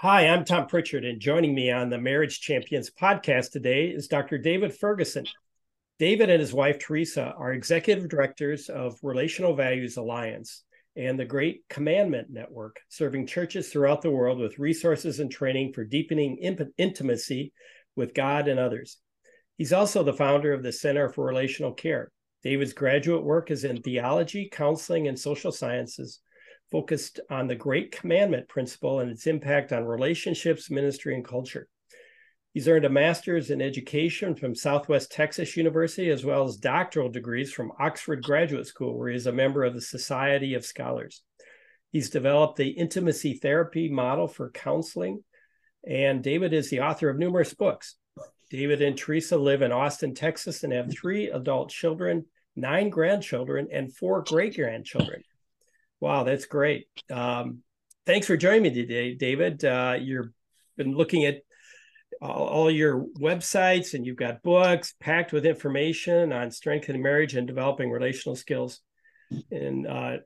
Hi, I'm Tom Pritchard, and joining me on the Marriage Champions podcast today is Dr. David Ferguson. David and his wife, Teresa, are executive directors of Relational Values Alliance and the Great Commandment Network, serving churches throughout the world with resources and training for deepening imp- intimacy with God and others. He's also the founder of the Center for Relational Care. David's graduate work is in theology, counseling, and social sciences, focused on the Great Commandment principle and its impact on relationships, ministry, and culture. He's earned a master's in education from Southwest Texas University, as well as doctoral degrees from Oxford Graduate School, where he is a member of the Society of Scholars. He's developed the intimacy therapy model for counseling, and David is the author of numerous books. David and Teresa live in Austin, Texas, and have three adult children, nine grandchildren, and four great grandchildren. Wow, that's great. Um, thanks for joining me today, David. Uh, you've been looking at all, all, your websites and you've got books packed with information on strengthening marriage and developing relational skills in uh,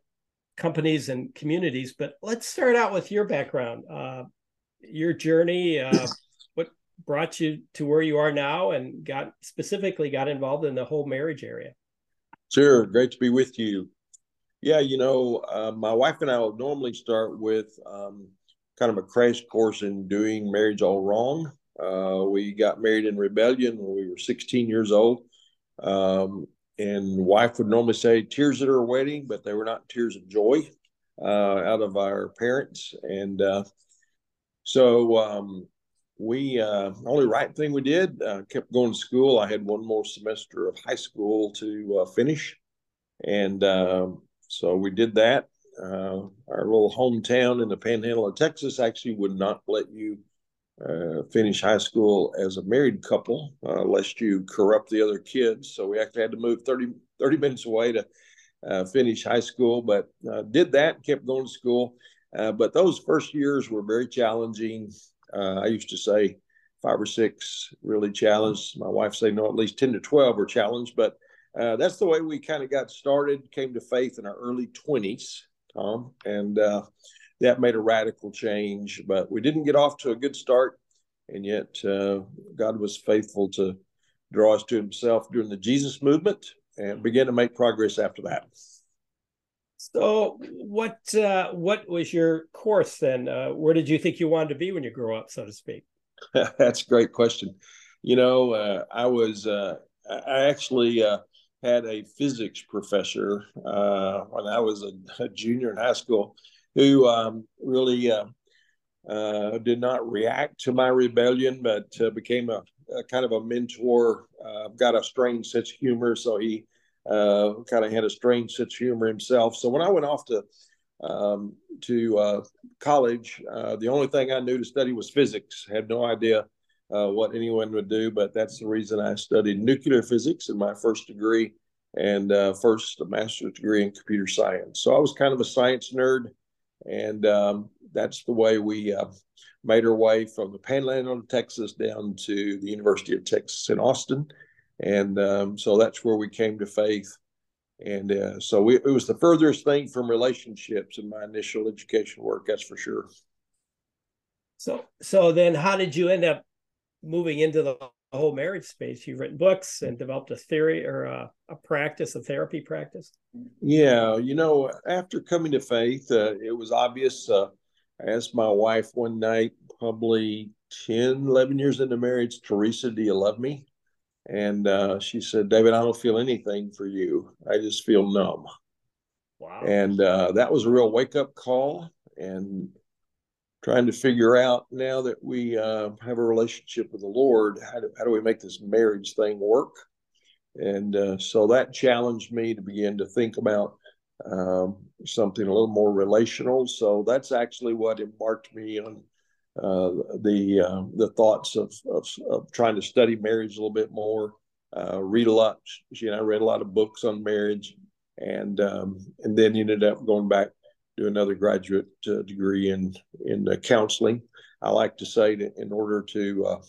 companies and communities. But let's start out with your background, uh, your journey, uh, what brought you to where you are now, and got specifically got involved in the whole marriage area. Sure, great to be with you. Yeah, you know, uh, my wife and I will normally start with um, kind of a crash course in doing marriage all wrong. Uh, we got married in rebellion when we were 16 years old. Um, and wife would normally say tears at her wedding, but they were not tears of joy uh, out of our parents. And uh, so um, we, uh, only right thing we did, uh, kept going to school. I had one more semester of high school to uh, finish. And um, so we did that. Uh, our little hometown in the panhandle of Texas actually would not let you uh, finish high school as a married couple, uh, lest you corrupt the other kids. So we actually had to move 30, 30 minutes away to uh, finish high school, but uh, did that, kept going to school. Uh, but those first years were very challenging. I used to say five or six really challenged. My wife say no, at least 10 to 12 were challenged, but that's the way we kind of got started, came to faith in our early 20s, Tom. And that made a radical change. But we didn't get off to a good start, and yet uh, God was faithful to draw us to Himself during the Jesus movement and began to make progress after that. So, what uh, what was your course then? Uh, where did you think you wanted to be when you grew up, so to speak? That's a great question. You know, uh, I was uh, I actually uh, had a physics professor uh, when I was a, a, junior in high school who um, really uh, uh, did not react to my rebellion, but uh, became a, a, kind of a mentor. Uh, got a strange sense of humor, so he uh, kind of had a strange sense of humor himself. So when I went off to um, to college, the only thing I knew to study was physics. Had no idea what anyone would do, but that's the reason I studied nuclear physics in my first degree and uh, first a master's degree in computer science. So I was kind of a science nerd, and um, that's the way we uh, made our way from the Panhandle of Texas down to the University of Texas in Austin, and um, so that's where we came to faith. And uh, so we, it was the furthest thing from relationships in my initial education work. That's for sure. So, so then, how did you end up moving into the whole marriage space? You've written books and developed a theory or a, a practice, a therapy practice. Yeah, you know, after coming to faith, uh, it was obvious. Uh, I asked my wife one night, probably 10, 11 years into marriage, Teresa, do you love me? And uh, she said, David, I don't feel anything for you. I just feel numb. Wow. And uh, that was a real wake up call. And trying to figure out now that we uh, have a relationship with the Lord, how do, how do we make this marriage thing work? And uh, so that challenged me to begin to think about um, something a little more relational. So that's actually what embarked me on uh, the uh, the thoughts of, of, of trying to study marriage a little bit more, uh, read a lot. She and I read a lot of books on marriage, and um, and then ended up going back do another graduate uh, degree in in uh, counseling. I like to say that in order to uh,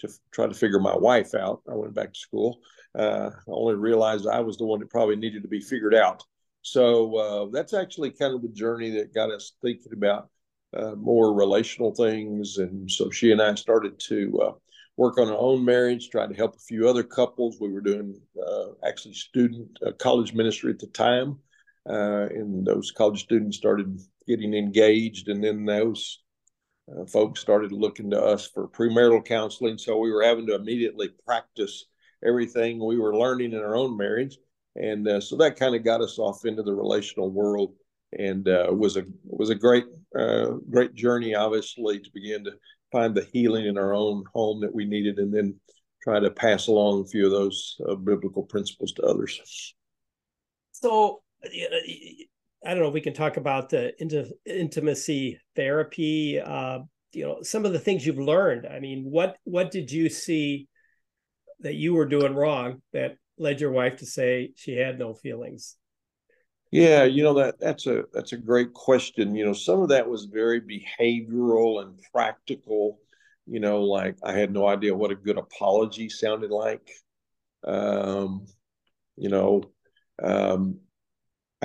to try to figure my wife out, I went back to school. Uh, I only realized I was the one that probably needed to be figured out. So uh, that's actually kind of the journey that got us thinking about uh, more relational things. And so she and I started to work on our own marriage, trying to help a few other couples. We were doing actually student college ministry at the time. Uh, and those college students started getting engaged, and then those uh, folks started looking to us for premarital counseling. So we were having to immediately practice everything we were learning in our own marriage, and uh, so that kind of got us off into the relational world, and uh, was a was a great uh, great journey, obviously, to begin to find the healing in our own home that we needed, and then try to pass along a few of those uh, biblical principles to others. So, I don't know if we can talk about the intimacy therapy. Uh, you know, some of the things you've learned. I mean, what what did you see that you were doing wrong that led your wife to say she had no feelings? Yeah, you know that that's a that's a great question. You know, some of that was very behavioral and practical. You know, like I had no idea what a good apology sounded like. Um, you know, um,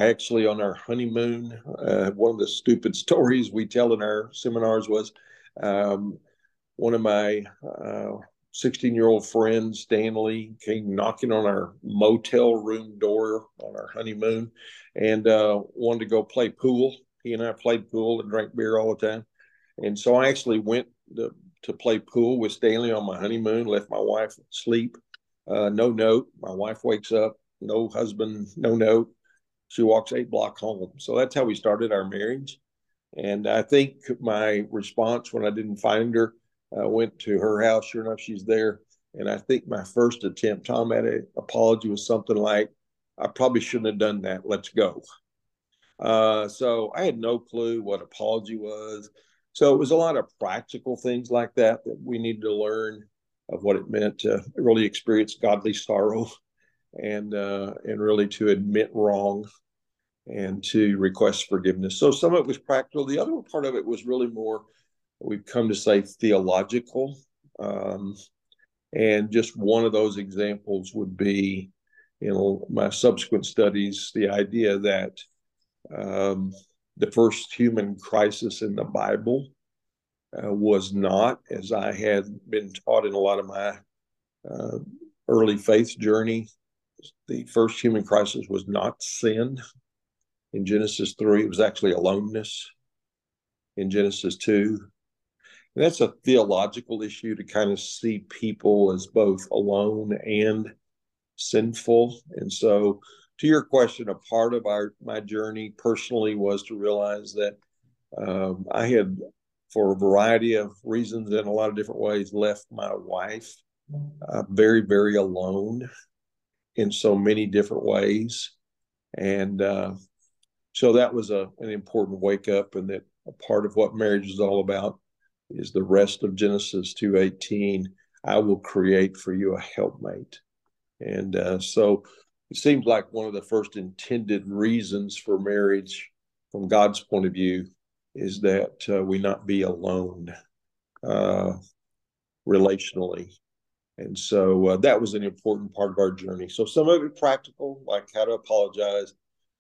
actually, on our honeymoon, uh, one of the stupid stories we tell in our seminars was um, one of my 16 uh, year old friends, Stanley, came knocking on our motel room door on our honeymoon and uh, wanted to go play pool. He and I played pool and drank beer all the time. And so I actually went to, to play pool with Stanley on my honeymoon, left my wife asleep. Uh, no note. My wife wakes up, no husband, no note she walks eight block home. So that's how we started our marriage. And I think my response when I didn't find her, I went to her house. Sure enough, she's there. And I think my first attempt, Tom, at an apology was something like, I probably shouldn't have done that. Let's go. Uh, so I had no clue what apology was. So it was a lot of practical things like that that we needed to learn of what it meant to really experience godly sorrow and uh, and really to admit wrong and to request forgiveness. So some of it was practical. The other part of it was really more we've come to say theological. Um, and just one of those examples would be, you know, my subsequent studies, the idea that um, the first human crisis in the Bible uh, was not, as I had been taught in a lot of my uh, early faith journey, the first human crisis was not sin. In Genesis 3, it was actually aloneness. In Genesis 2, and that's a theological issue to kind of see people as both alone and sinful. And so, to your question, a part of our my journey personally was to realize that um, I had, for a variety of reasons in a lot of different ways, left my wife uh, very, very alone in so many different ways. And uh, so that was a, an important wake up and that a part of what marriage is all about is the rest of Genesis 2.18, I will create for you a helpmate. And uh, so it seems like one of the first intended reasons for marriage from God's point of view is that uh, we not be alone uh, relationally and so uh, that was an important part of our journey. So some of it practical, like how to apologize,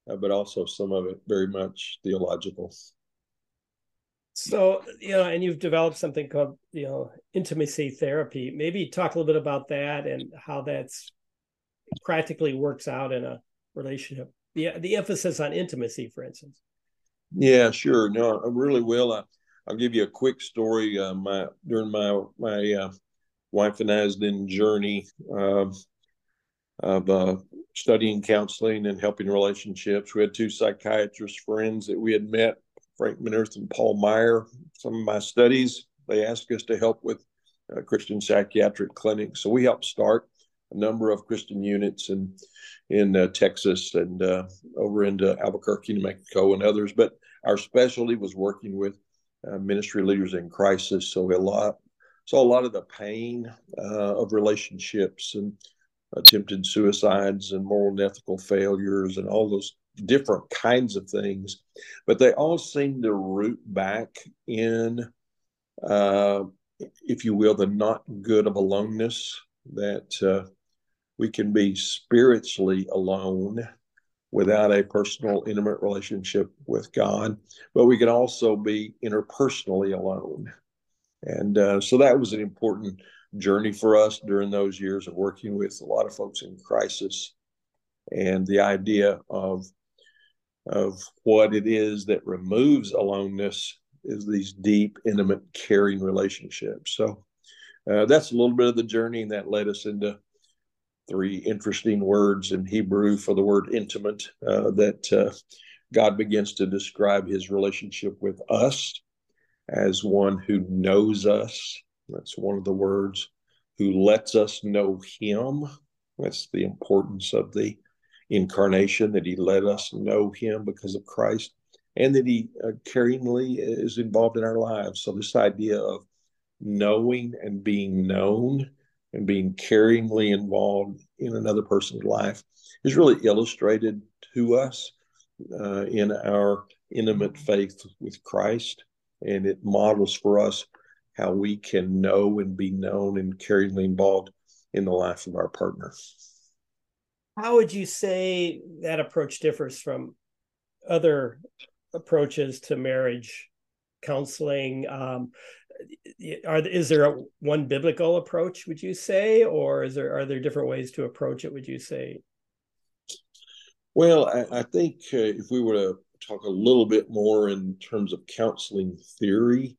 uh, but also some of it very much theological. So, you know, and you've developed something called, you know, intimacy therapy. Maybe talk a little bit about that and how that's practically works out in a relationship. The, the emphasis on intimacy, for instance. Yeah, sure. No, I really will. I, will give you a quick story. Uh, my during my my uh, wife and I's then journey uh, of uh, studying counseling and helping relationships. We had two psychiatrist friends that we had met, Frank Minirth and Paul Meier. Some of my studies, they asked us to help with uh, Christian psychiatric clinics. So we helped start a number of Christian units in in uh, Texas and uh, over into Albuquerque, New Mexico, and others. But our specialty was working with uh, ministry leaders in crisis. So a lot saw a lot of the pain uh, of relationships and attempted suicides and moral and ethical failures and all those different kinds of things, but they all seem to root back in, uh, if you will, the not good of aloneness that uh, we can be spiritually alone without a personal, intimate relationship with God. But we can also be interpersonally alone. And uh, so that was an important journey for us during those years of working with a lot of folks in crisis. And the idea of of what it is that removes aloneness is these deep intimate caring relationships. So uh, that's a little bit of the journey and that led us into three interesting words in hebrew for the word intimate uh, that uh, god begins to describe his relationship with us as one who knows us that's one of the words who lets us know him that's the importance of the incarnation, that he let us know him because of Christ, and that he uh, caringly is involved in our lives. So, this idea of knowing and being known and being caringly involved in another person's life is really illustrated to us uh, in our intimate faith with Christ. And it models for us how we can know and be known and caringly involved in the life of our partner. How would you say that approach differs from other approaches to marriage counseling? Um, are is there a, one biblical approach would you say or is there are there different ways to approach it would you say? Well i, I think uh, if we were to talk a little bit more in terms of counseling theory.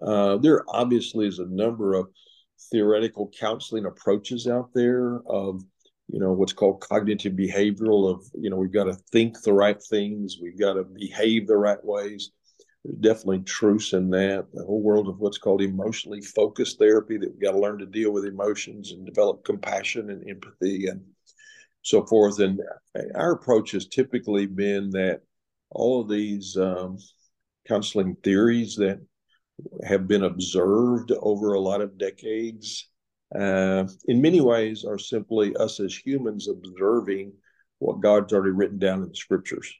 Uh, there obviously is a number of theoretical counseling approaches out there of you know what's called cognitive behavioral of you know we've got to think the right things we've got to behave the right ways. There's definitely truths in that the whole world of what's called emotionally focused therapy that we've got to learn to deal with emotions and develop compassion and empathy and so forth. And our approach has typically been that all of these um, counseling theories that have been observed over a lot of decades uh, in many ways are simply us as humans observing what God's already written down in the scriptures.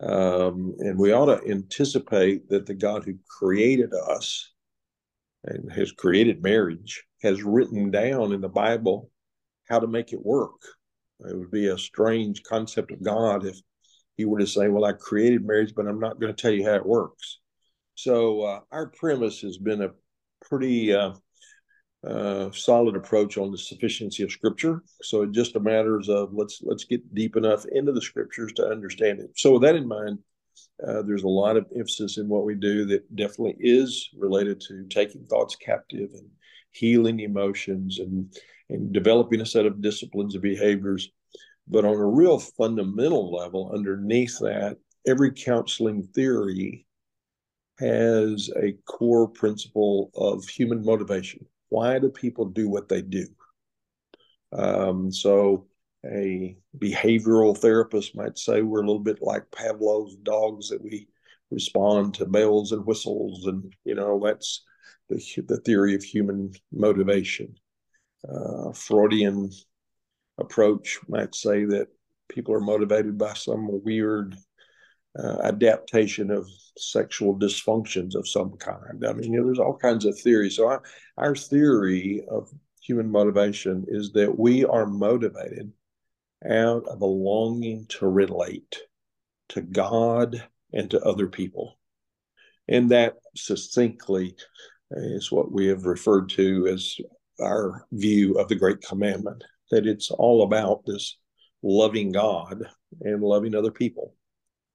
Um, and we ought to anticipate that the God who created us and has created marriage has written down in the Bible how to make it work. It would be a strange concept of God if he were to say, Well, I created marriage, but I'm not going to tell you how it works. So, uh, our premise has been a pretty uh, uh, solid approach on the sufficiency of Scripture. So it just a matters of let's let's get deep enough into the Scriptures to understand it. So with that in mind, uh, there's a lot of emphasis in what we do that definitely is related to taking thoughts captive and healing emotions and and developing a set of disciplines and behaviors. But on a real fundamental level, underneath that, every counseling theory has a core principle of human motivation why do people do what they do? Um, so, a behavioral therapist might say we're a little bit like Pavlov's dogs that we respond to bells and whistles, and you know that's the the theory of human motivation. Uh, Freudian approach might say that people are motivated by some weird uh, adaptation of sexual dysfunctions of some kind. I mean, you know, there's all kinds of theories. So, I, our theory of human motivation is that we are motivated out of a longing to relate to God and to other people. And that succinctly is what we have referred to as our view of the Great Commandment that it's all about this loving God and loving other people.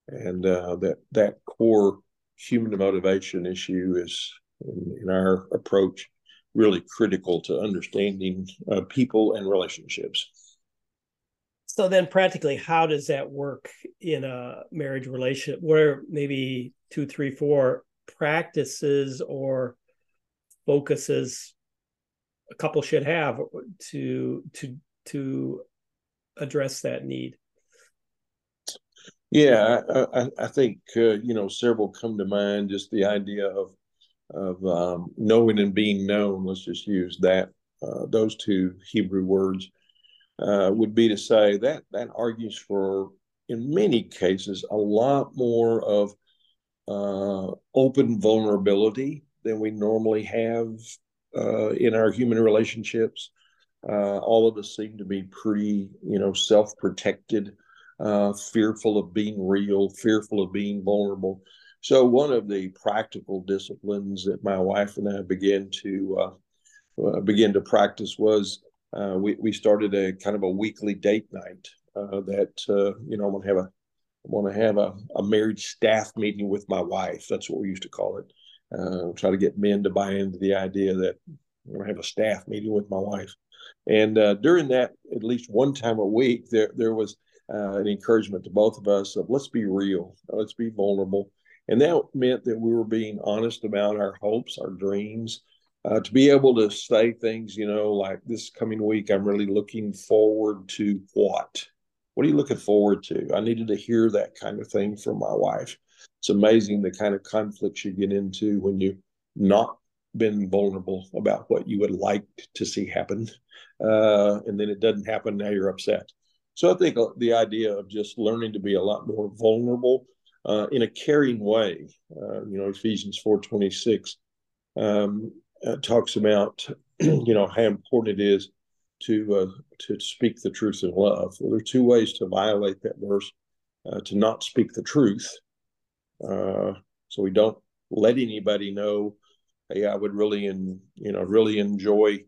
And uh, that that core human motivation issue is in, in our approach really critical to understanding uh, people and relationships. So then practically how does that work in a marriage relationship? Where maybe two three four practices or focuses a couple should have to to to address that need yeah, I, I, I think uh, you know several come to mind. Just the idea of of um, knowing and being known. Let's just use that uh, those two Hebrew words uh, would be to say that that argues for, in many cases, a lot more of uh, open vulnerability than we normally have uh, in our human relationships. Uh, all of us seem to be pretty, you know, self-protected uh, fearful of being real, fearful of being vulnerable. So, one of the practical disciplines that my wife and I began to uh, uh, begin to practice was uh, we we started a kind of a weekly date night uh, that you know I'm gonna have a I want to have a, a marriage staff meeting with my wife. That's what we used to call it. Try to get men to buy into the idea that I'm going to have a staff meeting with my wife. And uh, during that, at least one time a week, there there was uh, an encouragement to both of us of let's be real, let's be vulnerable, and that meant that we were being honest about our hopes, our dreams, uh, to be able to say things, you know, like this coming week, I'm really looking forward to what? What are you looking forward to? I needed to hear that kind of thing from my wife. It's amazing the kind of conflicts you get into when you not been vulnerable about what you would like to see happen, uh, and then it doesn't happen. Now you're upset. So I think uh, the idea of just learning to be a lot more vulnerable uh, in a caring way, uh, you know, Ephesians four twenty six um, uh, talks about you know how important it is to uh, to speak the truth in love. Well, there are two ways to violate that verse: to not speak the truth, so we don't let anybody know, hey, I would really and you know really enjoy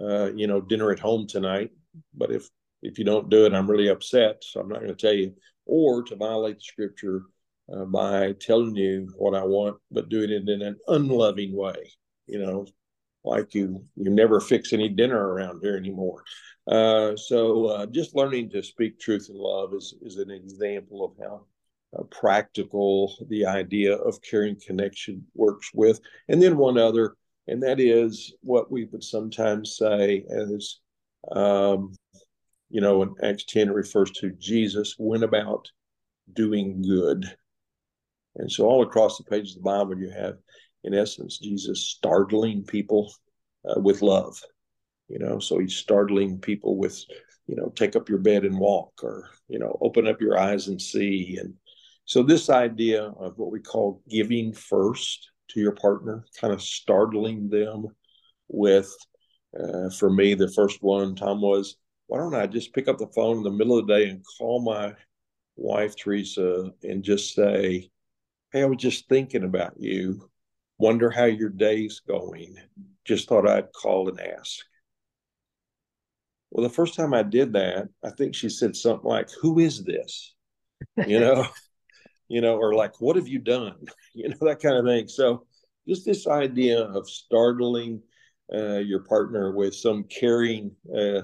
uh, you know dinner at home tonight, but if if you don't do it, I'm really upset. So I'm not going to tell you. Or to violate the scripture uh, by telling you what I want, but doing it in an unloving way. You know, like you you never fix any dinner around here anymore. Uh, so uh, just learning to speak truth in love is is an example of how uh, practical the idea of caring connection works with. And then one other, and that is what we would sometimes say as, um, you know, in Acts 10 it refers to Jesus went about doing good. And so all across the pages of the Bible, you have in essence, Jesus startling people uh, with love. You know, so he's startling people with, you know, take up your bed and walk, or you know, open up your eyes and see. And so this idea of what we call giving first to your partner, kind of startling them with, uh, for me, the first one, Tom was, why don't I just pick up the phone in the middle of the day and call my wife Teresa and just say, hey, I was just thinking about you wonder how your day's going. Just thought I'd call and ask. Well, the first time I did that, I think she said something like, Who is this? You know, you know, or like, What have you done? You know, that kind of thing. So just this idea of startling uh, your partner with some caring uh,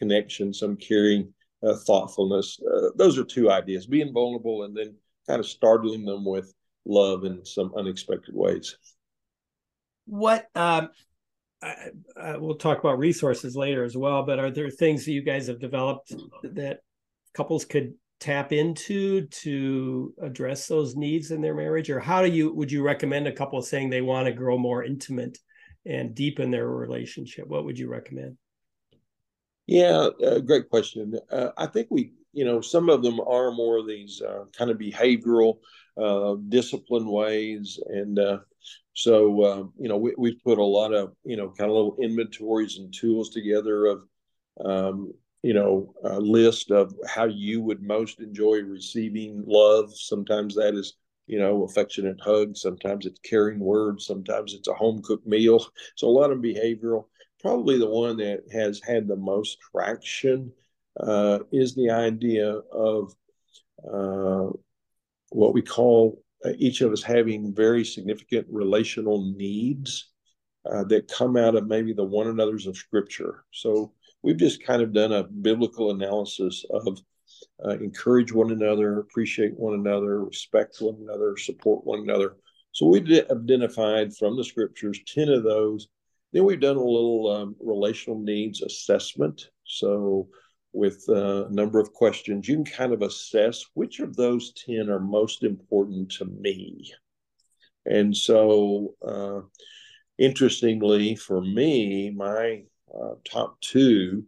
connection, some caring uh, thoughtfulness. Uh, those are two ideas being vulnerable and then kind of startling them with love in some unexpected ways. What um, I, I, we'll talk about resources later as well, but are there things that you guys have developed that couples could tap into to address those needs in their marriage, or how do you would you recommend a couple saying they want to grow more intimate and deepen their relationship? What would you recommend? Yeah, uh, great question. Uh, I think we, you know, some of them are more of these uh, kind of behavioral, uh, discipline ways, and uh, so uh, you know we we put a lot of you know kind of little inventories and tools together of um, you know a list of how you would most enjoy receiving love. Sometimes that is you know affectionate hugs. Sometimes it's caring words. Sometimes it's a home cooked meal. So a lot of behavioral probably the one that has had the most traction uh, is the idea of uh, what we call uh, each of us having very significant relational needs uh, that come out of maybe the one another's of Scripture. So we've just kind of done a biblical analysis of uh, encourage one another, appreciate one another, respect one another, support one another. So we identified from the scriptures 10 of those then we've done a little um, relational needs assessment. So, with uh, a number of questions, you can kind of assess which of those 10 are most important to me. And so, uh, interestingly, for me, my uh, top two,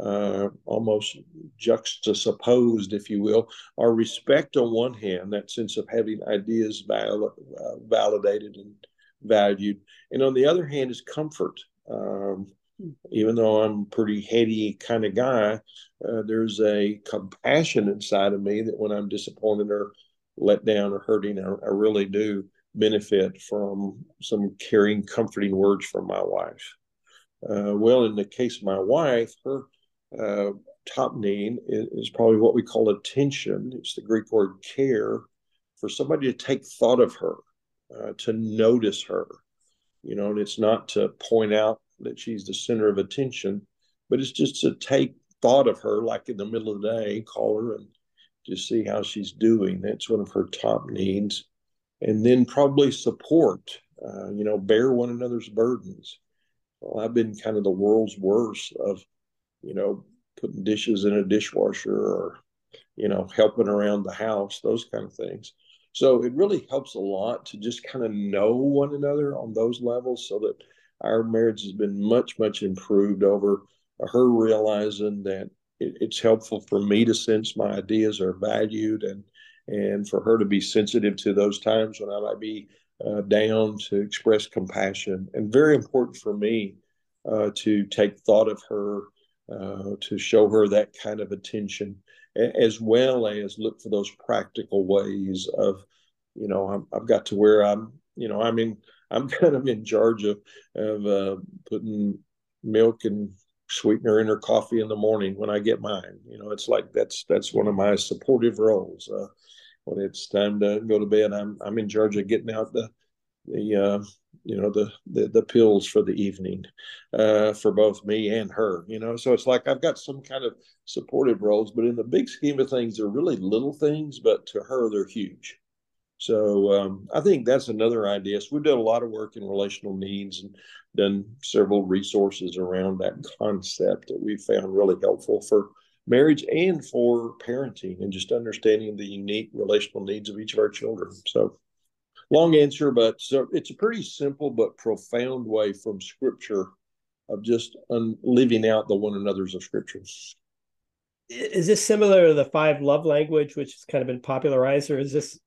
uh, almost juxtaposed, if you will, are respect on one hand, that sense of having ideas val- uh, validated and valued. And on the other hand, is comfort. Um, even though I'm a pretty heady kind of guy, uh, there's a compassion inside of me that when I'm disappointed or let down or hurting, I, I really do benefit from some caring, comforting words from my wife. Uh, well, in the case of my wife, her uh, top need is, is, probably what we call attention. It's the Greek word care for somebody to take thought of her, uh, to notice her. You know, and it's not to point out that she's the center of attention, but it's just to take thought of her, like in the middle of the day, call her and just see how she's doing. That's one of her top needs. And then probably support, uh, you know, bear one another's burdens. Well, I've been kind of the world's worst of, you know, putting dishes in a dishwasher or, you know, helping around the house, those kind of things. So it really helps a lot to just kind of know one another on those levels so that our marriage has been much, much improved over her realizing that it, it's helpful for me to sense my ideas are valued and and for her to be sensitive to those times when I might be uh, down to express compassion and very important for me uh, to take thought of her uh, to show her that kind of attention as well as look for those practical ways of you know i have got to where i'm you know i'm in i'm kind of in charge of of uh, putting milk and sweetener in her coffee in the morning when i get mine. You know it's like that's that's one of my supportive roles uh, when it's time to go to bed i'm i'm in charge of getting out the the uh, you know the, the the pills for the evening uh, for both me and her you know? So it's like i've got some kind of supportive roles but in the big scheme of things they're really little things but to her they're huge. So um, i think that's another idea. So we've done a lot of work in relational needs and done several resources around that concept that we found really helpful for marriage and for parenting and just understanding the unique relational needs of each of our children so long answer, but so it's a pretty simple but profound way from Scripture of just un- living out the one another's of Scripture. Is this similar to the five love language, which has kind of been popularized, or is this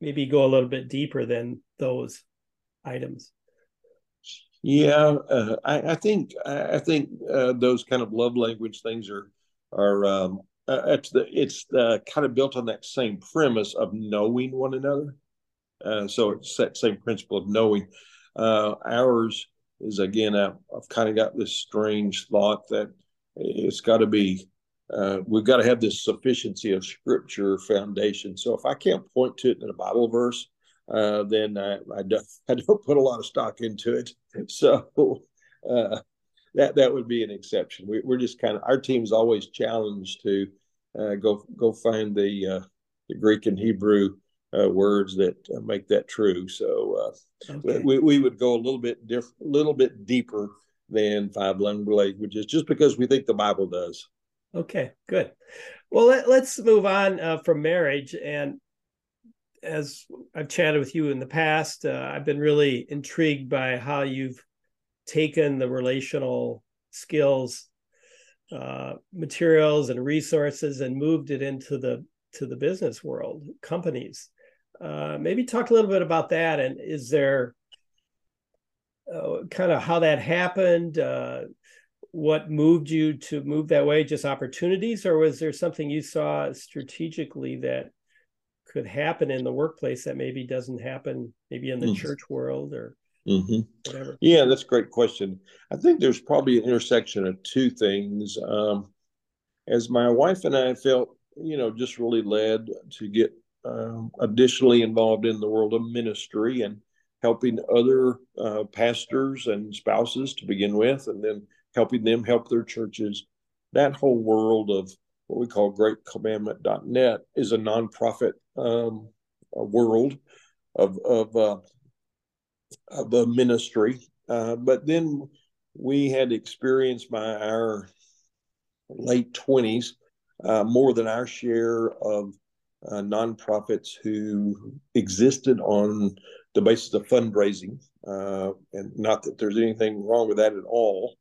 maybe go a little bit deeper than those items? Yeah, uh, I, I, think I think uh, those kind of love language things are are um, uh, it's the it's uh, kind of built on that same premise of knowing one another. Uh, so it's that same principle of knowing. Uh, ours is again, I've, I've kind of got this strange thought that it's got to be, uh, we've got to have this sufficiency of scripture foundation. So if I can't point to it in a Bible verse, uh, then I, I, don't, I don't put a lot of stock into it. So uh, that that would be an exception. We, are just kind of our team's always challenged to uh, go go find the the Greek and Hebrew uh, words that uh, make that true. So uh, okay. we, we would go a little bit different, a little bit deeper than five languages, just because we think the Bible does. Okay, good. Well, let, us move on uh, from marriage. And as I've chatted with you in the past, uh, I've been really intrigued by how you've taken the relational skills uh, materials and resources and moved it into the to the business world companies uh, maybe talk a little bit about that. And is there uh, kind of how that happened? Uh, what moved you to move that way? Just opportunities, or was there something you saw strategically that could happen in the workplace that maybe doesn't happen, maybe in the mm-hmm. church world or mm-hmm. whatever? Yeah, that's a great question. I think there's probably an intersection of two things. Um, as my wife and I felt, you know, just really led to get um, additionally involved in the world of ministry and helping other uh, pastors and spouses to begin with, and then helping them help their churches. That whole world of what we call greatcommandment.net is a nonprofit um, a world of of, uh, of a ministry. Uh, but then we had experienced by our late 20s uh, more than our share of uh, nonprofits who existed on the basis of fundraising. Uh, and not that there's anything wrong with that at all.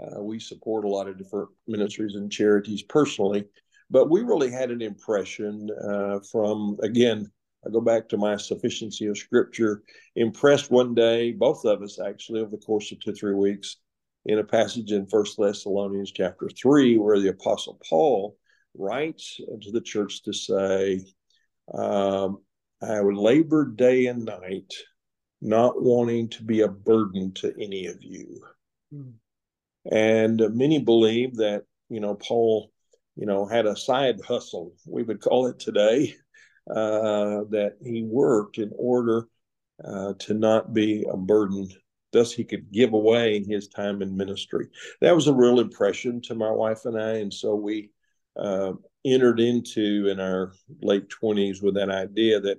Uh, we support a lot of different ministries and charities personally, but we really had an impression uh, from, again, I go back to my sufficiency of scripture, impressed one day, both of us actually, over the course of two, three weeks, in a passage in First Thessalonians chapter three, where the Apostle Paul writes to the church to say, um, "I would labor day and night, not wanting to be a burden to any of you." Mm. And many believe that you know Paul, you know, had a side hustle, we would call it today, uh, that he worked in order uh, to not be a burden thus he could give away his time in ministry. That was a real impression to my wife and I, and so we uh, entered into in our late twenties with that idea that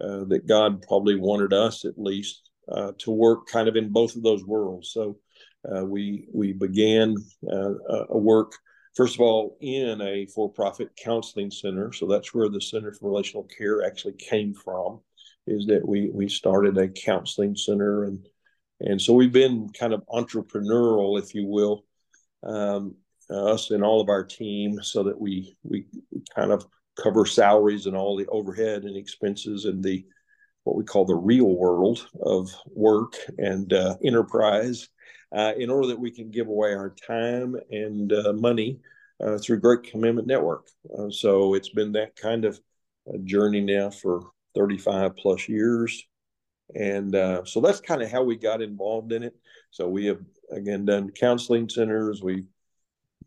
uh, that God probably wanted us at least uh, to work kind of in both of those worlds. So uh, we we began a work first of all in a for-profit counseling center. So that's where the Center for Relational Care actually came from. Is that we we started a counseling center and and so we've been kind of entrepreneurial, if you will, um, us and all of our team, so that we we kind of cover salaries and all the overhead and expenses and the what we call the real world of work and uh, enterprise, uh, in order that we can give away our time and uh, money uh, through Great Commandment Network. Uh, so it's been that kind of journey now for 35 plus years and uh, so that's kind of how we got involved in it. So we have again done counseling centers. We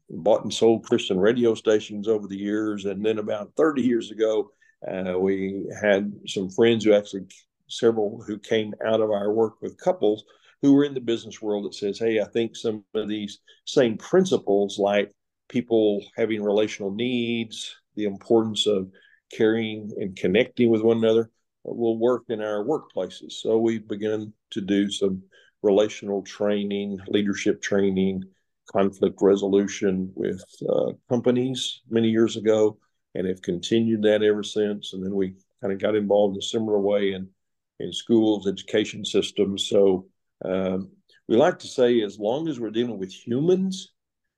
bought and sold Christian radio stations over the years, and then about 30 years ago, uh, we had some friends who actually several who came out of our work with couples who are in the business world that says, "Hey, I think some of these same principles, like people having relational needs, the importance of caring and connecting with one another." will work in our workplaces. So we began to do some relational training, leadership training, conflict resolution with uh, companies many years ago, and have continued that ever since. And then we kind of got involved in a similar way in schools, education systems. So um, we like to say, as long as we're dealing with humans,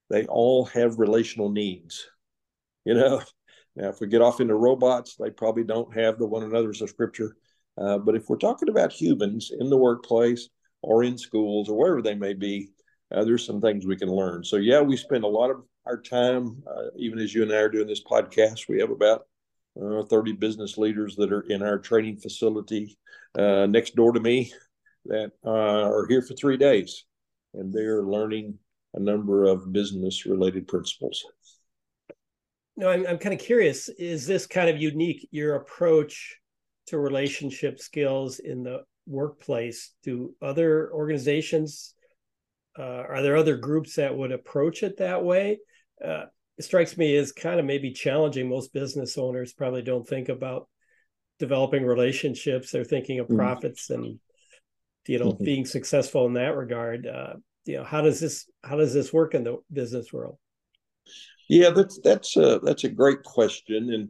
they all have relational needs. You know, now, if we get off into robots, they probably don't have the one another's of scripture. Uh, but if we're talking about humans in the workplace or in schools or wherever they may be, uh, there's some things we can learn. So, yeah, we spend a lot of our time, uh, even as you and I are doing this podcast, we have about uh, 30 business leaders that are in our training facility uh, next door to me that uh, are here for three days. And they're learning a number of business related principles no, I'm, I'm kind of curious. Is this kind of unique, your approach to relationship skills in the workplace? Do other organizations, uh, are there other groups that would approach it that way? Uh, it strikes me as kind of maybe challenging. Most business owners probably don't think about developing relationships. They're thinking of mm-hmm. profits and you know mm-hmm. being successful in that regard. Uh, you know, how does this how does this work in the business world? Yeah, that's that's a that's a great question, and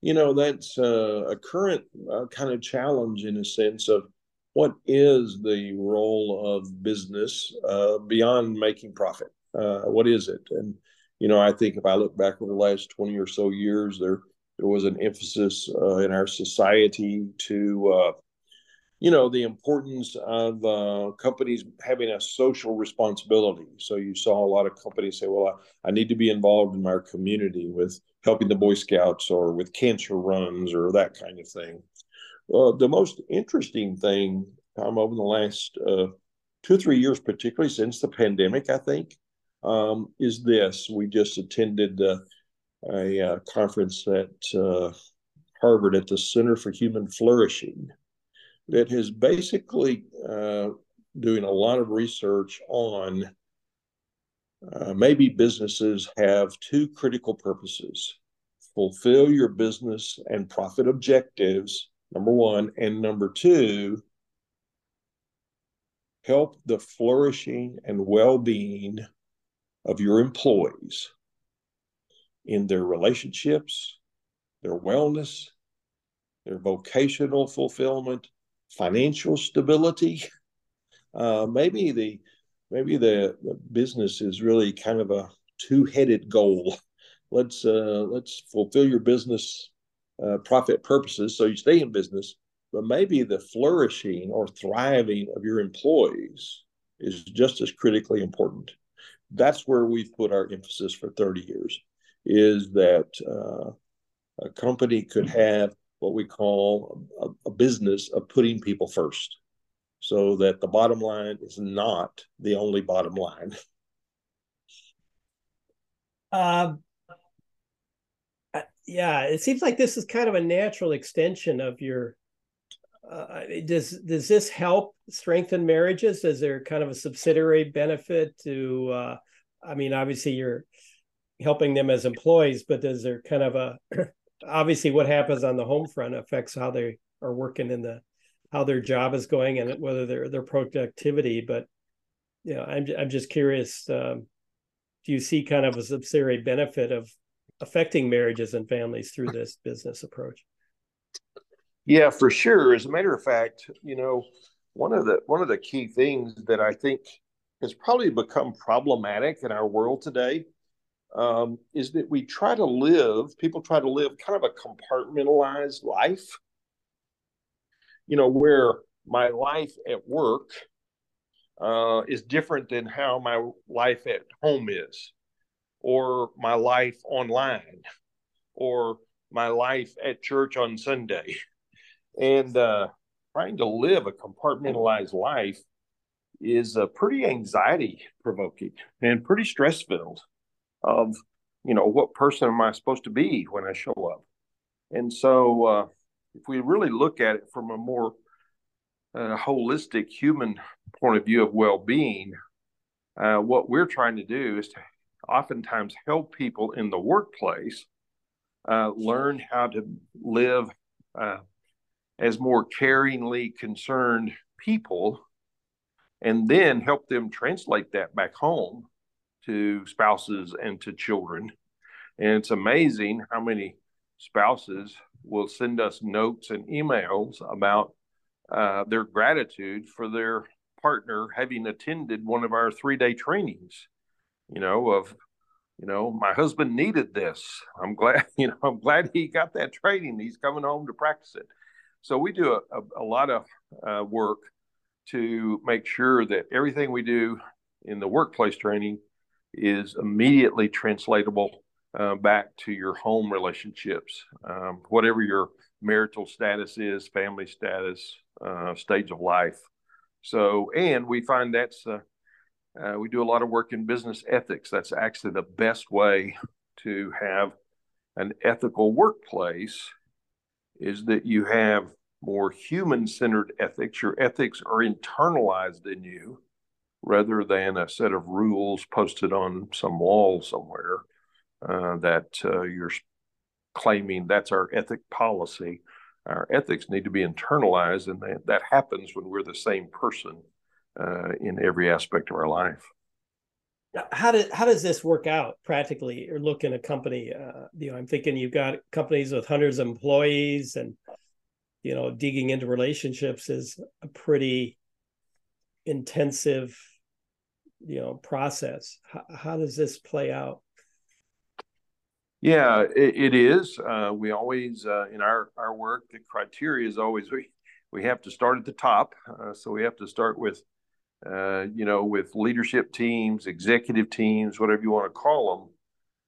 you know that's a, a current uh, kind of challenge in a sense of what is the role of business uh, beyond making profit? Uh, what is it? And you know, I think if I look back over the last twenty or so years, there there was an emphasis uh, in our society to uh, you know the importance of uh, companies having a social responsibility. So you saw a lot of companies say well I, I, need to be involved in my community with helping the boy scouts or with cancer runs or that kind of thing. The most interesting thing tom over the last uh, two or three years particularly since the pandemic i think um, is this. We just attended uh, a, a, uh, conference at uh, harvard at the center for human flourishing that has basically uh, doing a lot of research on uh, maybe businesses have two critical purposes fulfill your business and profit objectives, number one, and number two, help the flourishing and well being of your employees in their relationships, their wellness, their vocational fulfillment, financial stability. Uh, maybe the maybe the, the, business is really kind of a two-headed goal. Let's uh, let's fulfill your business uh, profit purposes, so you stay in business. But maybe the flourishing or thriving of your employees is just as critically important. That's where we've put our emphasis for 30 years, is that uh, a company could have what we call a, a business of putting people first so that the bottom line is not the only bottom line. Uh, yeah, it seems like this is kind of a natural extension of your. Uh, does does this help strengthen marriages? Is there kind of a subsidiary benefit to? Uh, I mean, obviously you're helping them as employees, but is there kind of a obviously what happens on the home front affects how they are working in the how their job is going and whether their their productivity. But you know, I'm I'm just curious. Um, do you see kind of a subsidiary benefit of affecting marriages and families through this business approach? Yeah, for sure. As a matter of fact, you know, one of the one of the key things that I think has probably become problematic in our world today um, is that we try to live. People try to live kind of a compartmentalized life you know, where my life at work uh, is different than how my life at home is, or my life online, or my life at church on Sunday. And uh, trying to live a compartmentalized life is uh, pretty anxiety provoking and pretty stress filled of you know what person am i supposed to be when i show up? And so uh, if we really look at it from a more uh, holistic human point of view of well-being, uh, what we're trying to do is to oftentimes help people in the workplace uh, learn how to live uh, as more caringly concerned people, and then help them translate that back home to spouses and to children. And it's amazing how many spouses will send us notes and emails about uh, their gratitude for their partner having attended one of our three day trainings. You know, of you know, my husband needed this. I'm glad, you know, I'm glad he got that training. He's coming home to practice it. So we do a, a, a lot of uh, work to make sure that everything we do in the workplace training is immediately translatable uh, back to your home relationships, um, whatever your marital status is, family status, uh, stage of life. So, and we find that's, uh, uh, we do a lot of work in business ethics. That's actually the best way to have an ethical workplace is that you have more human centered ethics. Your ethics are internalized in you rather than a set of rules posted on some wall somewhere uh, that uh, you're claiming that's our ethic policy. Our ethics need to be internalized, and that, that happens when we're the same person uh, in every aspect of our life. How does how does this work out practically, or look in a company? Uh, you know, I'm thinking you've got companies with hundreds of employees, and you know, digging into relationships is a pretty intensive, you know, process. How, how does this play out? Yeah, it, it is. Uh, we always uh, in our our work, the criteria is always we we have to start at the top. Uh, so we have to start with uh, you know with leadership teams, executive teams, whatever you want to call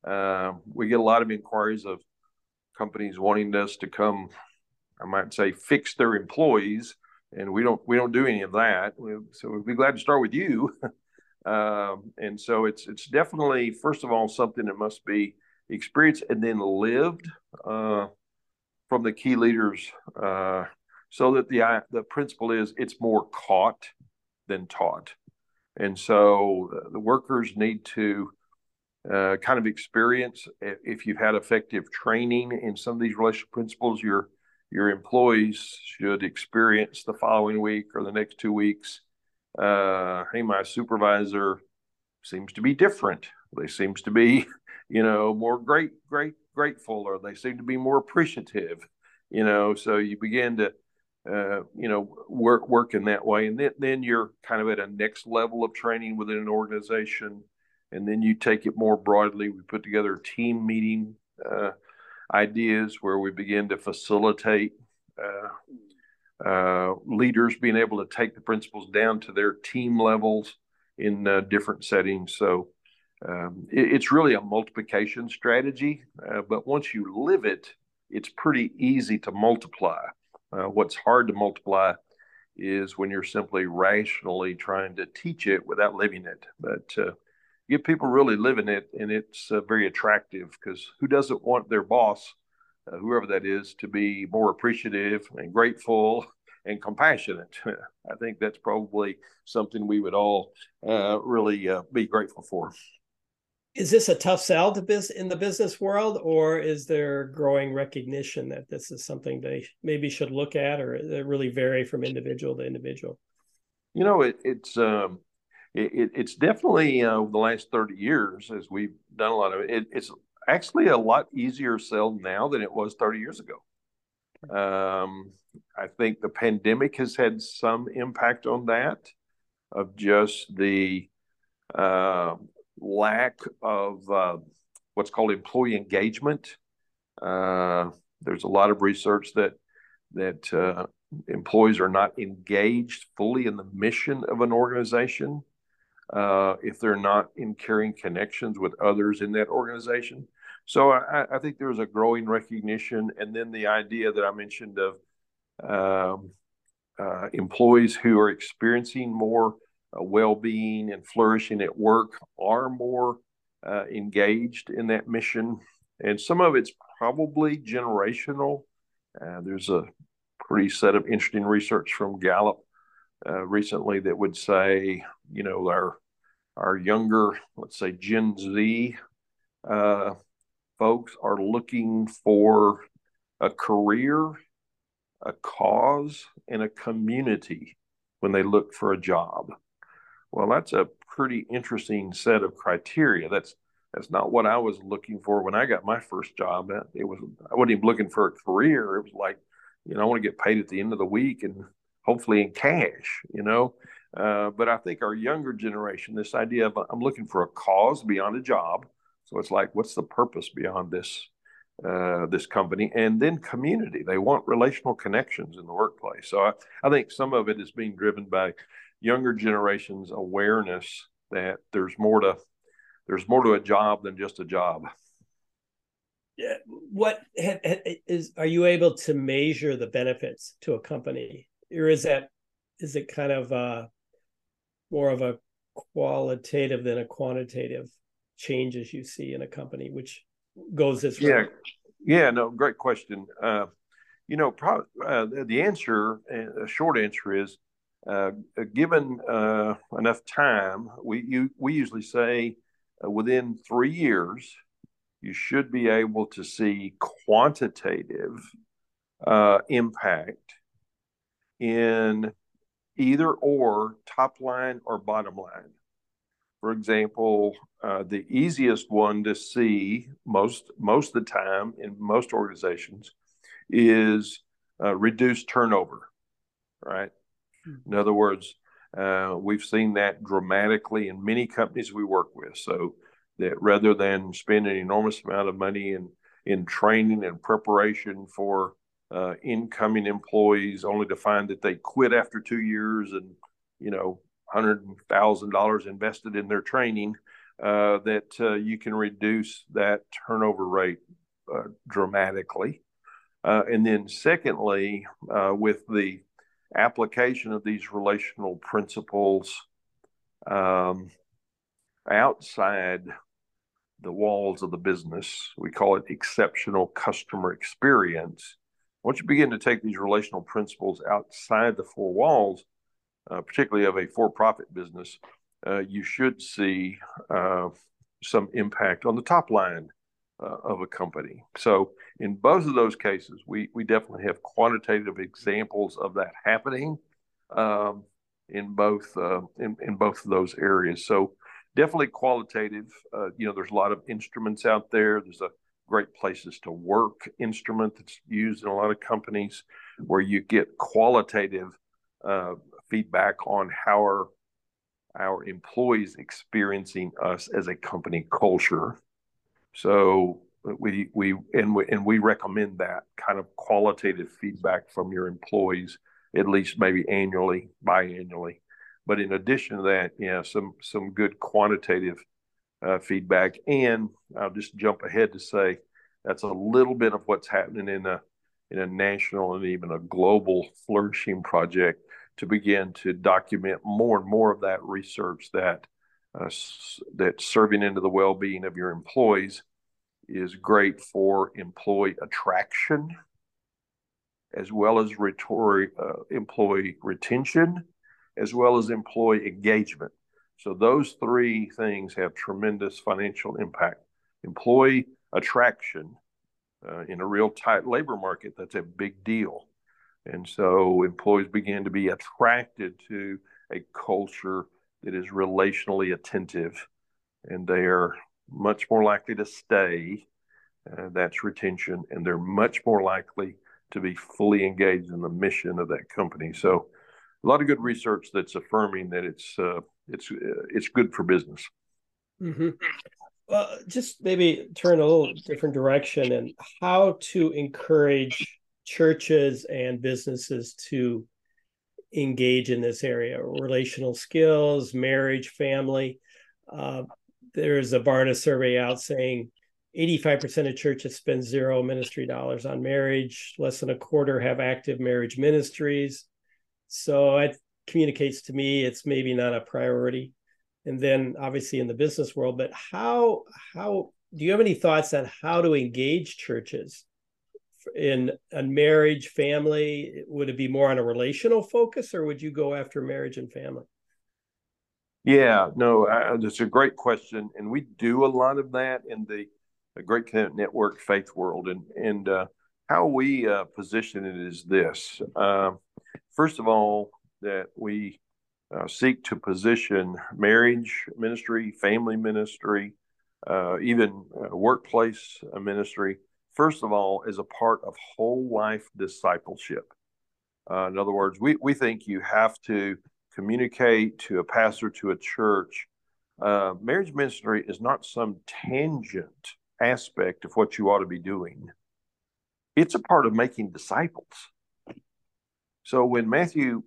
them. Uh, we get a lot of inquiries of companies wanting us to come. I might say fix their employees, and we don't we don't do any of that. So we'd be glad to start with you. um, and so it's it's definitely first of all something that must be experienced and then lived uh, from the key leaders uh, so that the the principle is it's more caught than taught. And so uh, the workers need to uh, kind of experience if you've had effective training in some of these relationship principles your your employees should experience the following week or the next two weeks uh, hey my supervisor seems to be different they seems to be you know, more great, great, grateful, or they seem to be more appreciative, you know. So you begin to, uh, you know, work work in that way, and then then you're kind of at a next level of training within an organization, and then you take it more broadly. We put together team meeting uh, ideas where we begin to facilitate. Uh, leaders being able to take the principles down to their team levels in uh, different settings. So um, it, it's really a multiplication strategy. Uh, but once you live it, it's pretty easy to multiply. Uh, what's hard to multiply is when you're simply rationally trying to teach it without living it. But uh, get people really living it, and it's uh, very attractive because who doesn't want their boss, uh, whoever that is, to be more appreciative and grateful and compassionate? I think that's probably something we would all uh, really uh, be grateful for is this a tough sell to biz in the business world or is there growing recognition that this is something they maybe should look at or it really vary from individual to individual you know it, it's um, it, it's definitely uh, the last 30 years as we've done a lot of it, it's actually a lot easier sell now than it was 30 years ago um, i think the pandemic has had some impact on that of just the uh, lack of uh, what's called employee engagement. Uh, there's a lot of research that that uh, employees are not engaged fully in the mission of an organization uh, if they're not in carrying connections with others in that organization. So I, I, think there's a growing recognition, and then the idea that I mentioned of um, uh, employees who are experiencing more uh, well-being and flourishing at work are more uh, engaged in that mission. And some of it's probably generational. Uh, there's a pretty set of interesting research from gallup uh, recently that would say you know our our younger let's say gen z uh, folks are looking for a career a cause and a community when they look for a job well, that's a pretty interesting set of criteria. That's that's not what I was looking for when I got my first job. It was I wasn't even looking for a career. It was like, you know, I want to get paid at the end of the week and hopefully in cash, you know. Uh, but I think our younger generation, this idea of I'm looking for a cause beyond a job. So it's like, what's the purpose beyond this uh, this company? And then community. They want relational connections in the workplace. So I, I think some of it is being driven by younger generation's awareness that there's more to there's more to a job than just a job. Yeah. What is are you able to measure the benefits to a company, or is that is it kind of uh, more of a qualitative than a quantitative changes you see in a company, which goes this yeah. way? Yeah, no, great question. Uh, you know, pro- uh, the answer, a short answer is uh, given uh, enough time, we you, we usually say uh, within three years, you should be able to see quantitative uh, impact in either or top line or bottom line. For example, uh, the easiest one to see most most of the time in most organizations is uh, reduced turnover, right? In other words, uh, we've seen that dramatically in many companies we work with. So that rather than spend an enormous amount of money in in training and preparation for uh, incoming employees, only to find that they quit after two years and you know hundred thousand dollars invested in their training, uh, that uh, you can reduce that turnover rate uh, dramatically. Uh, and then, secondly, uh, with the application of these relational principles um, outside the walls of the business. We call it exceptional customer experience. Once you begin to take these relational principles outside the four walls, uh, particularly of a for profit business, uh, you should see uh, some impact on the top line uh, of a company. So in both of those cases, we we definitely have quantitative examples of that happening um, in both uh, in in both of those areas. So definitely qualitative. Uh, you know, there's a lot of instruments out there. There's a great places to work instrument that's used in a lot of companies where you get qualitative uh, feedback on how our our employees experiencing us as a company culture so we we and we and we recommend that kind of qualitative feedback from your employees at least maybe annually, biannually. But in addition to that, yeah, some some good quantitative uh, feedback. And I'll just jump ahead to say that's a little bit of what's happening in a in a national and even a global flourishing project to begin to document more and more of that research that uh, that serving into the well-being of your employees is great for employee attraction as well as rhetoric, uh, employee retention as well as employee engagement. So those three things have tremendous financial impact. Employee attraction uh, in a real tight labor market that's a big deal and so employees begin to be attracted to a culture that is relationally attentive, and they are much more likely to stay. Uh, that's retention, and they're much more likely to be fully engaged in the mission of that company. So, a lot of good research that's affirming that it's uh, it's uh, it's good for business. Mm-hmm. Well, just maybe turn a little different direction and how to encourage churches and businesses to engage in this area. Relational skills marriage family. Uh, there's a barna survey out saying 85% of churches spend zero ministry dollars on marriage. Less than a quarter have active marriage ministries. So it communicates to me it's maybe not a priority. And then obviously in the business world but how how do you have any thoughts on how to engage churches in a marriage, family? Would it be more on a relational focus, or would you go after marriage and family? Yeah, no, uh, that's a great question, and we do a lot of that in the, the Great Commandment Network faith world, and and uh, how we uh, position it is this: uh, first of all, that we uh, seek to position marriage ministry, family ministry, uh, even workplace ministry first of all, is a part of whole life discipleship. Uh, in other words, we, we think you have to communicate to a pastor, to a church. Uh, marriage ministry is not some tangent aspect of what you ought to be doing, it's a part of making disciples. So when Matthew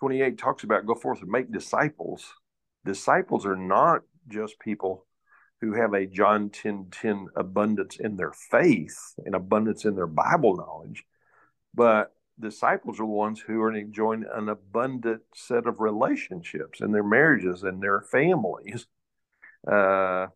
28 talks about go forth and make disciples, disciples are not just people who have a John 10 10 abundance in their faith and abundance in their Bible knowledge, but disciples are the ones who are enjoying an abundant set of relationships in their marriages and their families. Uh,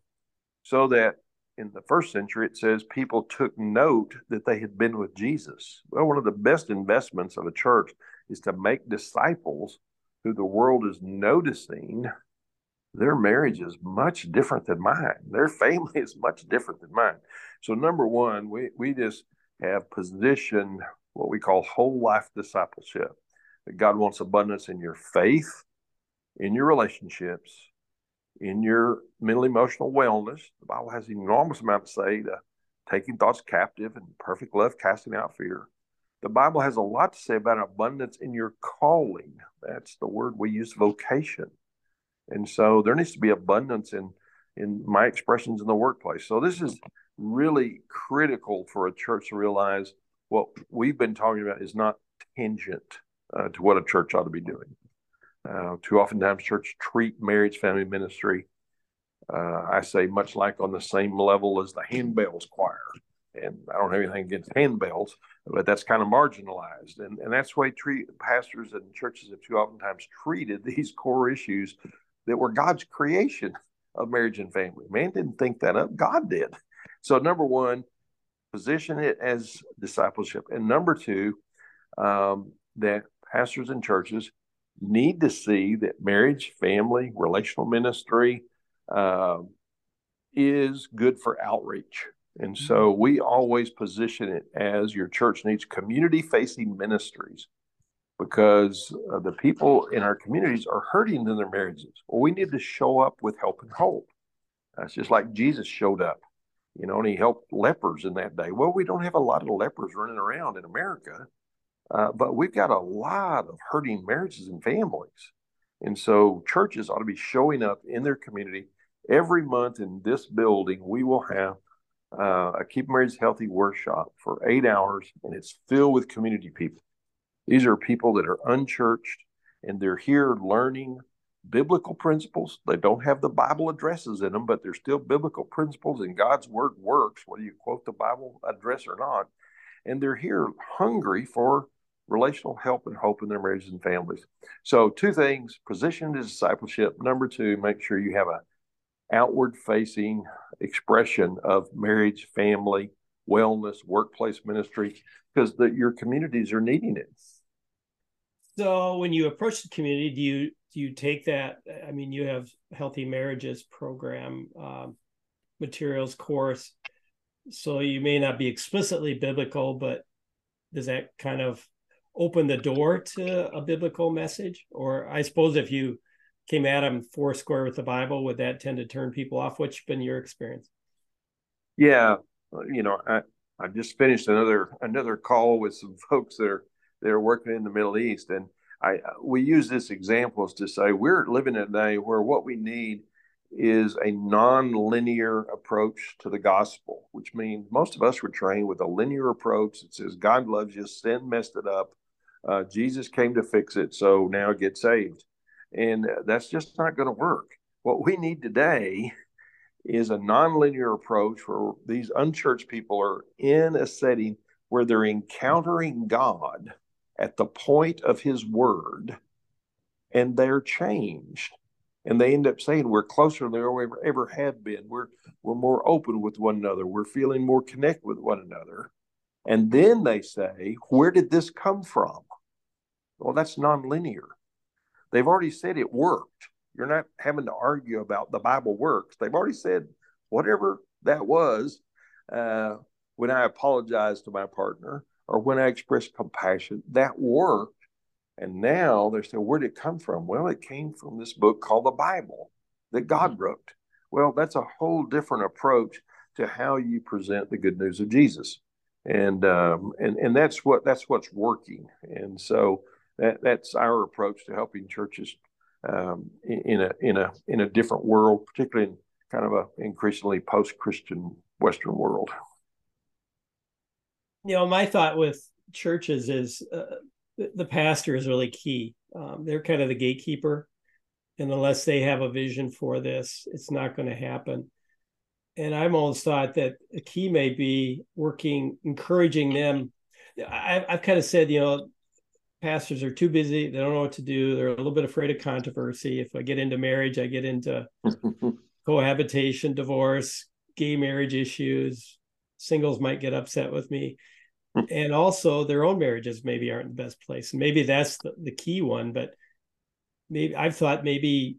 so that in the first century, it says people took note that they had been with Jesus. Well, one of the best investments of a church is to make disciples who the world is noticing their marriage is much different than mine. Their family is much different than mine. So, number one, we, we just have positioned what we call whole life discipleship. That God wants abundance in your faith, in your relationships, in your mental emotional wellness. The Bible has an enormous amount to say to taking thoughts captive and perfect love casting out fear. The Bible has a lot to say about abundance in your calling. That's the word we use, vocation. And so there needs to be abundance in in my expressions in the workplace. So this is really critical for a church to realize what we've been talking about is not tangent uh, to what a church ought to be doing. Uh, too often times church treat marriage family ministry uh, I say much like on the same level as the handbells choir. And I don't have anything against handbells, but that's kind of marginalized. And, and that's why treat, pastors and churches have too oftentimes treated these core issues that were God's creation of marriage and family. Man didn't think that up, God did. So, number one, position it as discipleship. And number two, um, that pastors and churches need to see that marriage, family, relational ministry uh, is good for outreach. And so mm-hmm. we always position it as your church needs community facing ministries because uh, the people in our communities are hurting in their marriages. Well, we need to show up with help and hope. That's just like Jesus showed up, you know, and he helped lepers in that day. Well, we don't have a lot of lepers running around in America, uh, but we've got a lot of hurting marriages and families. And so churches ought to be showing up in their community every month in this building. We will have uh, a Keep Marriage Healthy workshop for eight hours, and it's filled with community people these are people that are unchurched and they're here learning biblical principles. They don't have the Bible addresses in them, but they're still biblical principles, and God's word works, whether you quote the Bible address or not. And they're here hungry for relational help and hope in their marriages and families. So, two things position to discipleship. Number two, make sure you have a outward facing expression of marriage, family, wellness, workplace ministry, because your communities are needing it. So when you approach the community, do you do you take that? I mean, you have healthy marriages program um, materials course, so you may not be explicitly biblical, but does that kind of open the door to a biblical message? Or I suppose if you came at them four square with the Bible, would that tend to turn people off? What's been your experience? Yeah, you know, I I just finished another another call with some folks that are that are working in the Middle East. And I we use this example to say we're living in a day where what we need is a non-linear approach to the gospel, which means most of us were trained with a linear approach that says God loves you, sin messed it up, uh, Jesus came to fix it, so now get saved, and that's just not going to work. What we need today is a non-linear approach where these unchurched people are in a setting where they're encountering God at the point of his word and they're changed. And they end up saying we're closer than we ever, ever have been. We're we're more open with one another. We're feeling more connected with one another. And then they say where did this come from? Well that's nonlinear. They've already said it worked. You're not having to argue about the bible works. They've already said whatever that was uh, when i apologized to my partner or when I expressed compassion, that worked. And now they're saying, where did it come from? Well, it came from this book called the Bible that God mm-hmm. wrote. Well, that's a whole different approach to how you present the good news of Jesus. And um, and and that's what that's what's working. And so that that's our approach to helping churches um, in, in a in a in a different world, particularly in kind of a increasingly post-Christian Western world you know, my thought with churches is uh, the pastor is really key. Um, they're kind of the gatekeeper, and unless they have a vision for this, it's not going to happen. And I've always thought that the key may be working, encouraging them. I, I've kind of said, you know, pastors are too busy; they don't know what to do. They're a little bit afraid of controversy. If I get into marriage, I get into cohabitation, divorce, gay marriage issues, singles might get upset with me. And also their own marriages maybe aren't the best place. Maybe that's the, the key one but maybe i've thought maybe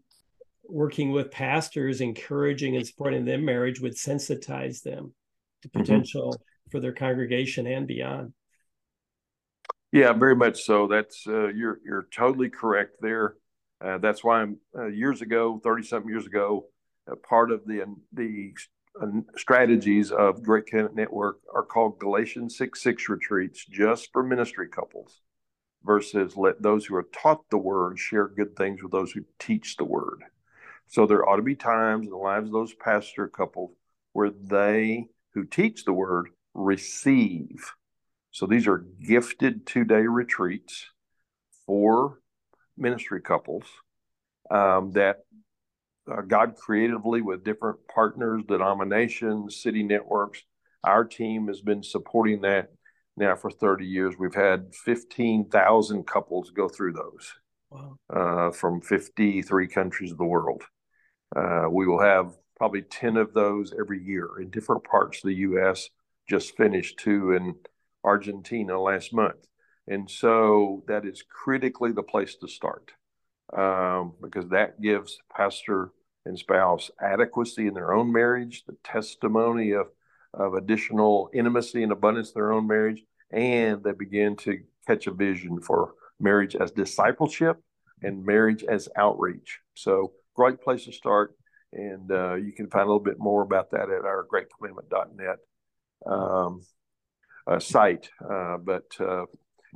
working with pastors encouraging and supporting them marriage would sensitize them to mm-hmm. potential mm-hmm. for their congregation and beyond. Yeah very much so. That's uh, you're you're totally correct there. Uh, that's why I'm, uh, years ago 30 something years ago part of the the strategies of Great Commandment Network are called Galatians 6 6 retreats just for ministry couples versus let those who are taught the word share good things with those who teach the word. So there ought to be times in the lives of those pastor couples where they who teach the word receive. So these are gifted two day retreats for ministry couples um, that uh, God creatively with different partners, denominations, city networks. Our team has been supporting that now for 30 years. We've had 15,000 couples go through those wow. uh, from 53 countries of the world. Uh, we will have probably 10 of those every year in different parts of the U.S. Just finished two in Argentina last month. And so that is critically the place to start um, because that gives pastor and spouse adequacy in their own marriage, the testimony of, of additional intimacy and abundance in their own marriage, and they begin to catch a vision for marriage as discipleship and marriage as outreach. So, great place to start. And uh, you can find a little bit more about that at our greatcommandment.net um, uh, site. Uh, but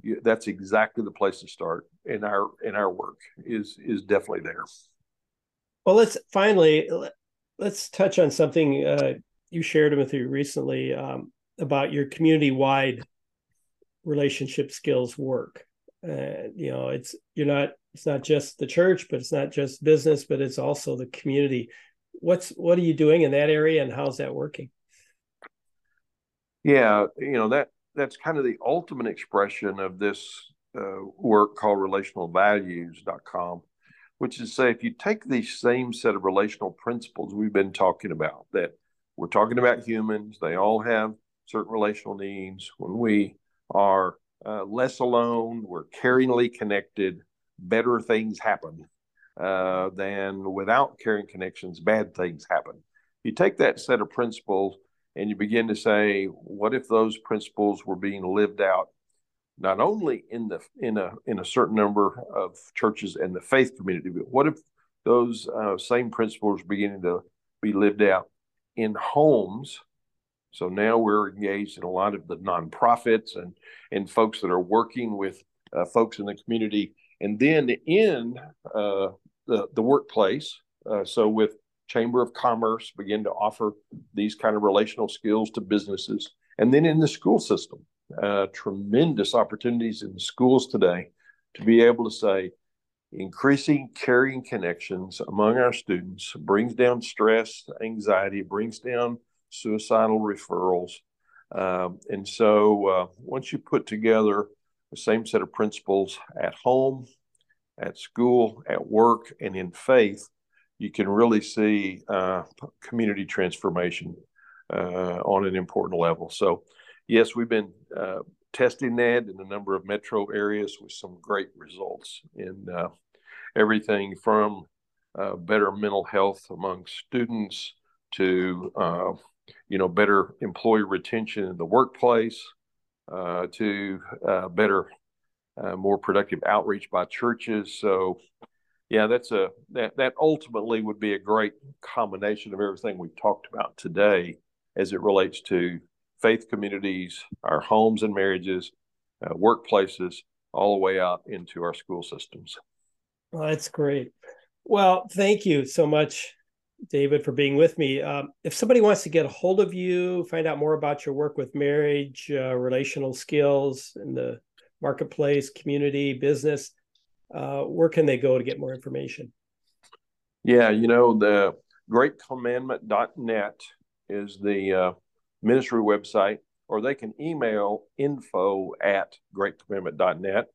uh, that's exactly the place to start in our in our work is is definitely there. Well, let's finally let's touch on something uh, you shared with me recently um, about your community-wide relationship skills work. Uh, you know, it's you're not It's not just the church, but it's not just business, but it's also the community. What's what are you doing in that area, and how's that working? Yeah, you know that that's kind of the ultimate expression of this uh, work called relationalvalues.com, which is say if you take the same set of relational principles we've been talking about, that we're talking about humans, they all have certain relational needs. When we are uh, less alone, we're caringly connected, better things happen uh, than without caring connections, bad things happen. You take that set of principles and you begin to say, what if those principles were being lived out not only in the in a in a certain number of churches and the faith community, but what if those uh, same principles are beginning to be lived out in homes? So now we're engaged in a lot of the nonprofits and and folks that are working with uh, folks in the community, and then in uh, the the workplace. Uh, so with Chamber of Commerce begin to offer these kind of relational skills to businesses. And then in the school system, uh, tremendous opportunities in the schools today to be able to say, increasing caring connections among our students brings down stress, anxiety, brings down suicidal referrals. Um, and so uh, once you put together the same set of principles at home, at school, at work, and in faith, you can really see uh, community transformation uh, on an important level. So, yes, we've been uh, testing that in a number of metro areas with some great results in uh, everything from uh, better mental health among students to uh, you know better employee retention in the workplace to better more productive outreach by churches. So yeah, that's a that that ultimately would be a great combination of everything we've talked about today as it relates to faith communities, our homes and marriages, uh, workplaces, all the way out into our school systems. Well, that's great. Well, thank you so much, David, for being with me. Um, if somebody wants to get a hold of you, find out more about your work with marriage, uh, relational skills in the marketplace, community, business, uh, where can they go to get more information? Yeah, you know, the greatcommandment.net is the uh, ministry website, or they can email info at greatcommandment.net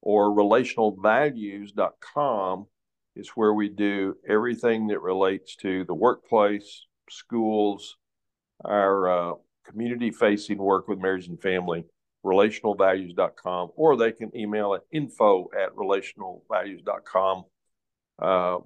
or relationalvalues.com is where we do everything that relates to the workplace, schools, our uh, community facing work with marriage and family relationalvalues.com, or they can email at info at relationalvalues.com. Uh,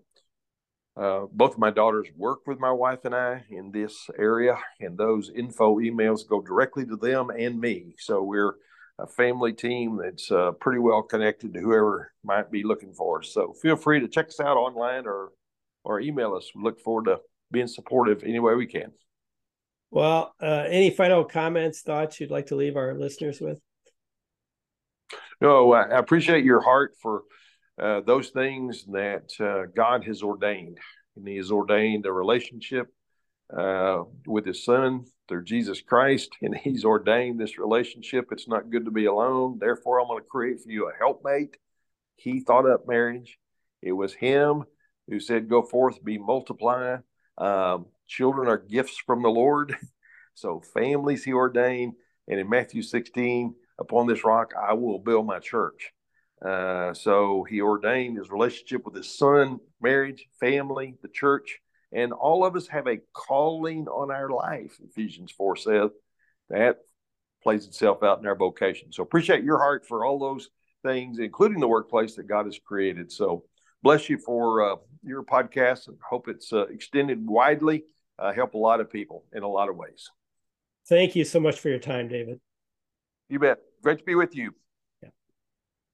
uh, both of my daughters work with my wife and I in this area, and those info emails go directly to them and me. So we're a family team that's uh, pretty well connected to whoever might be looking for us. So feel free to check us out online or or email us. We look forward to being supportive any way we can. Well, uh, any final comments, thoughts you'd like to leave our listeners with? No, I appreciate your heart for uh, those things that uh, God has ordained. And He has ordained a relationship uh, with His Son through Jesus Christ, and He's ordained this relationship. It's not good to be alone. Therefore, I'm going to create for you a helpmate. He thought up marriage. It was Him who said, Go forth, be multiply. Um, children are gifts from the Lord. So families he ordained. And in Matthew 16, upon this rock, I will build my church. Uh, so he ordained his relationship with his son, marriage, family, the church, and all of us have a calling on our life. Ephesians 4 says that plays itself out in our vocation. So appreciate your heart for all those things, including the workplace that God has created. So bless you for uh, your podcast and hope it's uh, extended widely, uh, help a lot of people in a lot of ways. Thank you so much for your time, David. You bet. Great to be with you.